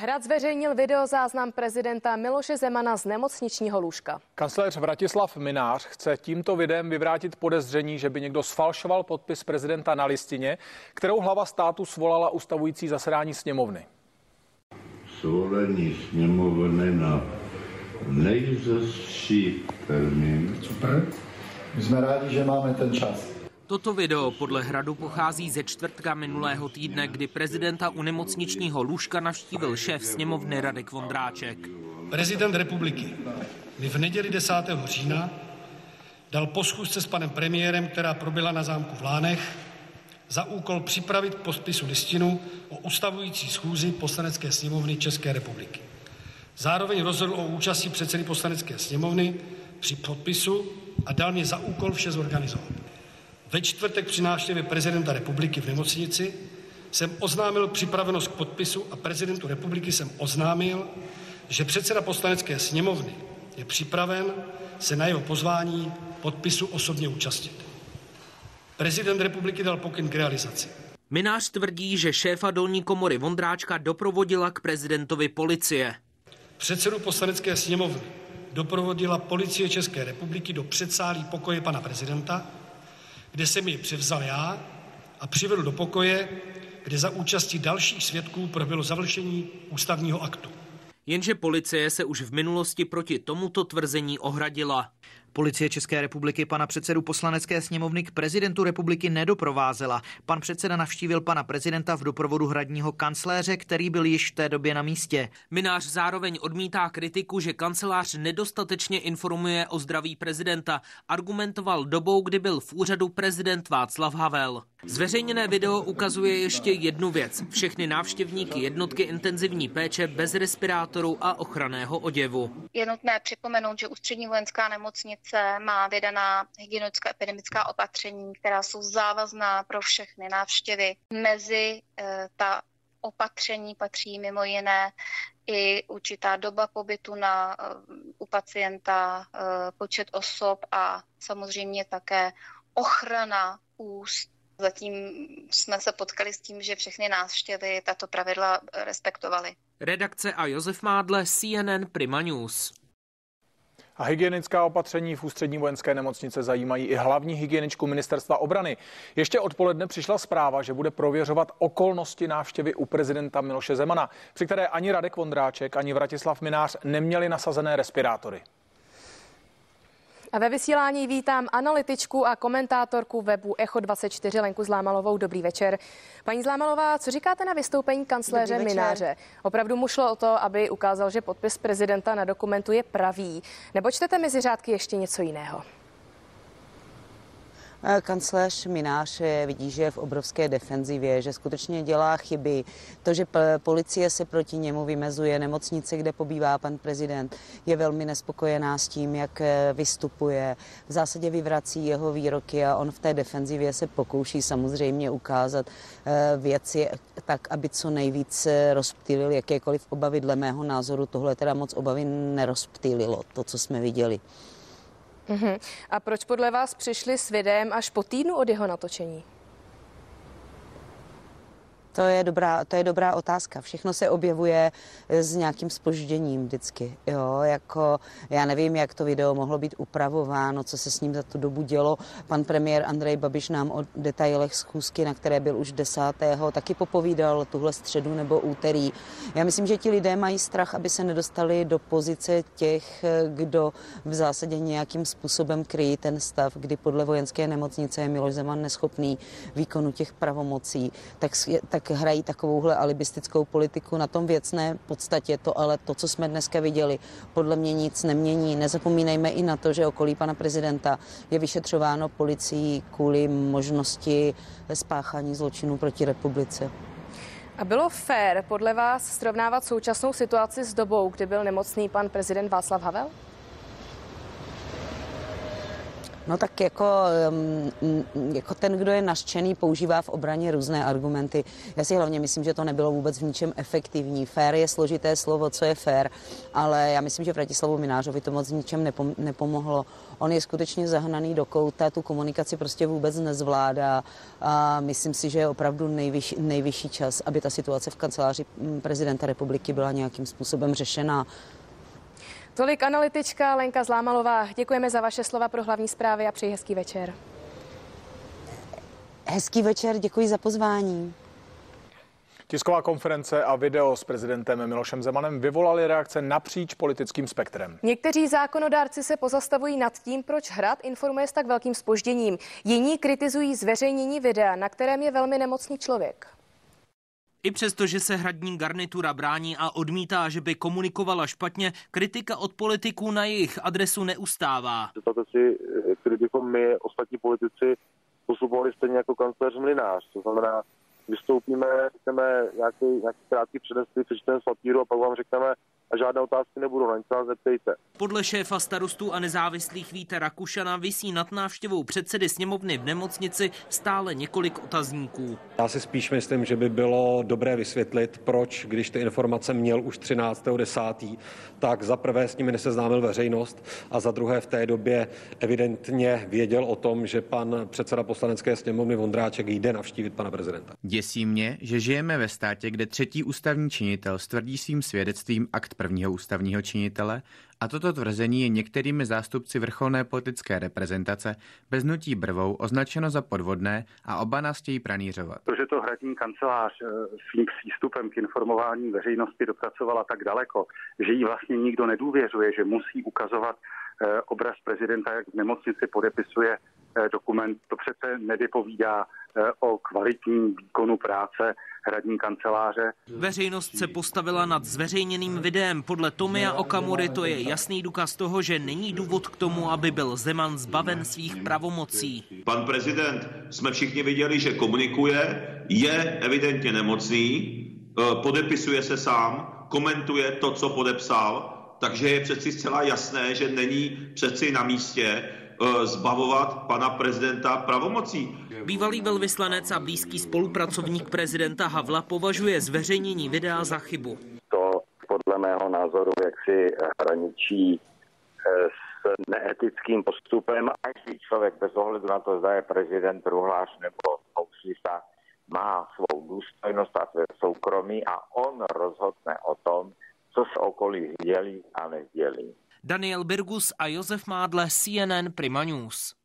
Hrad zveřejnil videozáznam prezidenta Miloše Zemana z nemocničního lůžka. Kancléř Vratislav Minář chce tímto videem vyvrátit podezření, že by někdo sfalšoval podpis prezidenta na listině, kterou hlava státu svolala ustavující zasedání sněmovny. Svolení sněmovny na nejzastší termín. Super. My jsme rádi, že máme ten čas. Toto video podle Hradu pochází ze čtvrtka minulého týdne, kdy prezidenta u nemocničního lůžka navštívil šéf sněmovny Radek Vondráček. Prezident republiky mi v neděli 10. října dal po schůzce s panem premiérem, která proběhla na zámku v Lánech, za úkol připravit k podpisu listinu o ustavující schůzi poslanecké sněmovny České republiky. Zároveň rozhodl o účasti předsedy poslanecké sněmovny při podpisu a dal mě za úkol vše zorganizovat. Ve čtvrtek při návštěvě prezidenta republiky v nemocnici jsem oznámil připravenost k podpisu a prezidentu republiky jsem oznámil, že předseda poslanecké sněmovny je připraven se na jeho pozvání podpisu osobně účastnit. Prezident republiky dal pokyn k realizaci. Minář tvrdí, že šéfa dolní komory Vondráčka doprovodila k prezidentovi policie. Předsedu poslanecké sněmovny doprovodila policie České republiky do předsálí pokoje pana prezidenta, kde jsem ji převzal já a přivedl do pokoje, kde za účasti dalších svědků proběhlo završení ústavního aktu. Jenže policie se už v minulosti proti tomuto tvrzení ohradila. Policie České republiky pana předsedu poslanecké sněmovny k prezidentu republiky nedoprovázela. Pan předseda navštívil pana prezidenta v doprovodu hradního kancléře, který byl již v té době na místě. Minář zároveň odmítá kritiku, že kancelář nedostatečně informuje o zdraví prezidenta. Argumentoval dobou, kdy byl v úřadu prezident Václav Havel. Zveřejněné video ukazuje ještě jednu věc. Všechny návštěvníky jednotky intenzivní péče bez respirátoru a ochranného oděvu. Je nutné připomenout, že ústřední vojenská nemocnice má vydaná hygienická epidemická opatření, která jsou závazná pro všechny návštěvy. Mezi e, ta opatření patří mimo jiné i určitá doba pobytu na, e, u pacienta, e, počet osob a samozřejmě také ochrana úst Zatím jsme se potkali s tím, že všechny návštěvy tato pravidla respektovaly. Redakce a Josef Mádle, CNN Prima News. A hygienická opatření v ústřední vojenské nemocnice zajímají i hlavní hygieničku ministerstva obrany. Ještě odpoledne přišla zpráva, že bude prověřovat okolnosti návštěvy u prezidenta Miloše Zemana, při které ani Radek Vondráček, ani Vratislav Minář neměli nasazené respirátory. A ve vysílání vítám analytičku a komentátorku webu Echo24 Lenku Zlámalovou. Dobrý večer. Paní Zlámalová, co říkáte na vystoupení kancléře Mináře? Opravdu mu šlo o to, aby ukázal, že podpis prezidenta na dokumentu je pravý. Nebo čtete mezi řádky ještě něco jiného? Kancléř Minář vidí, že je v obrovské defenzivě, že skutečně dělá chyby. To, že policie se proti němu vymezuje, nemocnice, kde pobývá pan prezident, je velmi nespokojená s tím, jak eh, vystupuje. V zásadě vyvrací jeho výroky a on v té defenzivě se pokouší samozřejmě ukázat eh, věci tak, aby co nejvíc eh, rozptýlil jakékoliv obavy. Dle mého názoru tohle teda moc obavy nerozptýlilo, to, co jsme viděli. Uh-huh. A proč podle vás přišli s videem až po týdnu od jeho natočení? To je dobrá, to je dobrá otázka. Všechno se objevuje s nějakým spožděním vždycky. Jo, jako já nevím, jak to video mohlo být upravováno, co se s ním za tu dobu dělo. Pan premiér Andrej Babiš nám o detailech schůzky, na které byl už desátého, taky popovídal tuhle středu nebo úterý. Já myslím, že ti lidé mají strach, aby se nedostali do pozice těch, kdo v zásadě nějakým způsobem kryjí ten stav, kdy podle vojenské nemocnice je Miloš Zeman neschopný výkonu těch pravomocí. Tak, tak hrají takovouhle alibistickou politiku na tom věcné podstatě. To ale to, co jsme dneska viděli, podle mě nic nemění. Nezapomínejme i na to, že okolí pana prezidenta je vyšetřováno policií kvůli možnosti spáchání zločinů proti republice. A bylo fér podle vás srovnávat současnou situaci s dobou, kdy byl nemocný pan prezident Václav Havel? No tak jako, jako ten, kdo je naštěný, používá v obraně různé argumenty. Já si hlavně myslím, že to nebylo vůbec v ničem efektivní. Fair je složité slovo, co je fair, ale já myslím, že Vratislavu Minářovi to moc ničem nepom- nepomohlo. On je skutečně zahnaný do kouta, tu komunikaci prostě vůbec nezvládá a myslím si, že je opravdu nejvyšší, nejvyšší čas, aby ta situace v kanceláři prezidenta republiky byla nějakým způsobem řešena. Tolik analytička Lenka Zlámalová. Děkujeme za vaše slova pro hlavní zprávy a přeji hezký večer. Hezký večer, děkuji za pozvání. Tisková konference a video s prezidentem Milošem Zemanem vyvolaly reakce napříč politickým spektrem. Někteří zákonodárci se pozastavují nad tím, proč Hrad informuje s tak velkým spožděním. Jiní kritizují zveřejnění videa, na kterém je velmi nemocný člověk. I přesto, že se hradní garnitura brání a odmítá, že by komunikovala špatně, kritika od politiků na jejich adresu neustává. Představte si, kdybychom my, ostatní politici, postupovali stejně jako kancléř Mlinář. To znamená, vystoupíme, řekneme nějaký, nějaký krátký přednesy, přečteme papíru a pak vám řekneme, a žádné otázky nebudou, na nic nás zeptejte. Podle šéfa starostů a nezávislých Víta Rakušana visí nad návštěvou předsedy sněmovny v nemocnici stále několik otazníků. Já si spíš myslím, že by bylo dobré vysvětlit, proč, když ty informace měl už 13.10., tak za prvé s nimi neseznámil veřejnost a za druhé v té době evidentně věděl o tom, že pan předseda poslanecké sněmovny Vondráček jde navštívit pana prezidenta. Děsí mě, že žijeme ve státě, kde třetí ústavní činitel stvrdí svým svědectvím akt prvního ústavního činitele a toto tvrzení je některými zástupci vrcholné politické reprezentace bez nutí brvou označeno za podvodné a oba nás chtějí pranířovat. To, že to hradní kancelář eh, svým přístupem k informování veřejnosti dopracovala tak daleko, že jí vlastně nikdo nedůvěřuje, že musí ukazovat eh, obraz prezidenta, jak v nemocnici podepisuje eh, dokument, to přece nevypovídá o kvalitním výkonu práce hradní kanceláře. Veřejnost se postavila nad zveřejněným videem. Podle Tomia Okamury to je jasný důkaz toho, že není důvod k tomu, aby byl Zeman zbaven svých pravomocí. Pan prezident, jsme všichni viděli, že komunikuje, je evidentně nemocný, podepisuje se sám, komentuje to, co podepsal, takže je přeci zcela jasné, že není přeci na místě zbavovat pana prezidenta pravomocí. Bývalý velvyslanec a blízký spolupracovník prezidenta Havla považuje zveřejnění videa za chybu. To podle mého názoru jaksi hraničí s neetickým postupem. Každý člověk bez ohledu na to, zda je prezident, ruhlář nebo housista, má svou důstojnost a své soukromí a on rozhodne o tom, co se okolí sdělí a nezdělí. Daniel Birgus a Josef Mádle, CNN Prima News.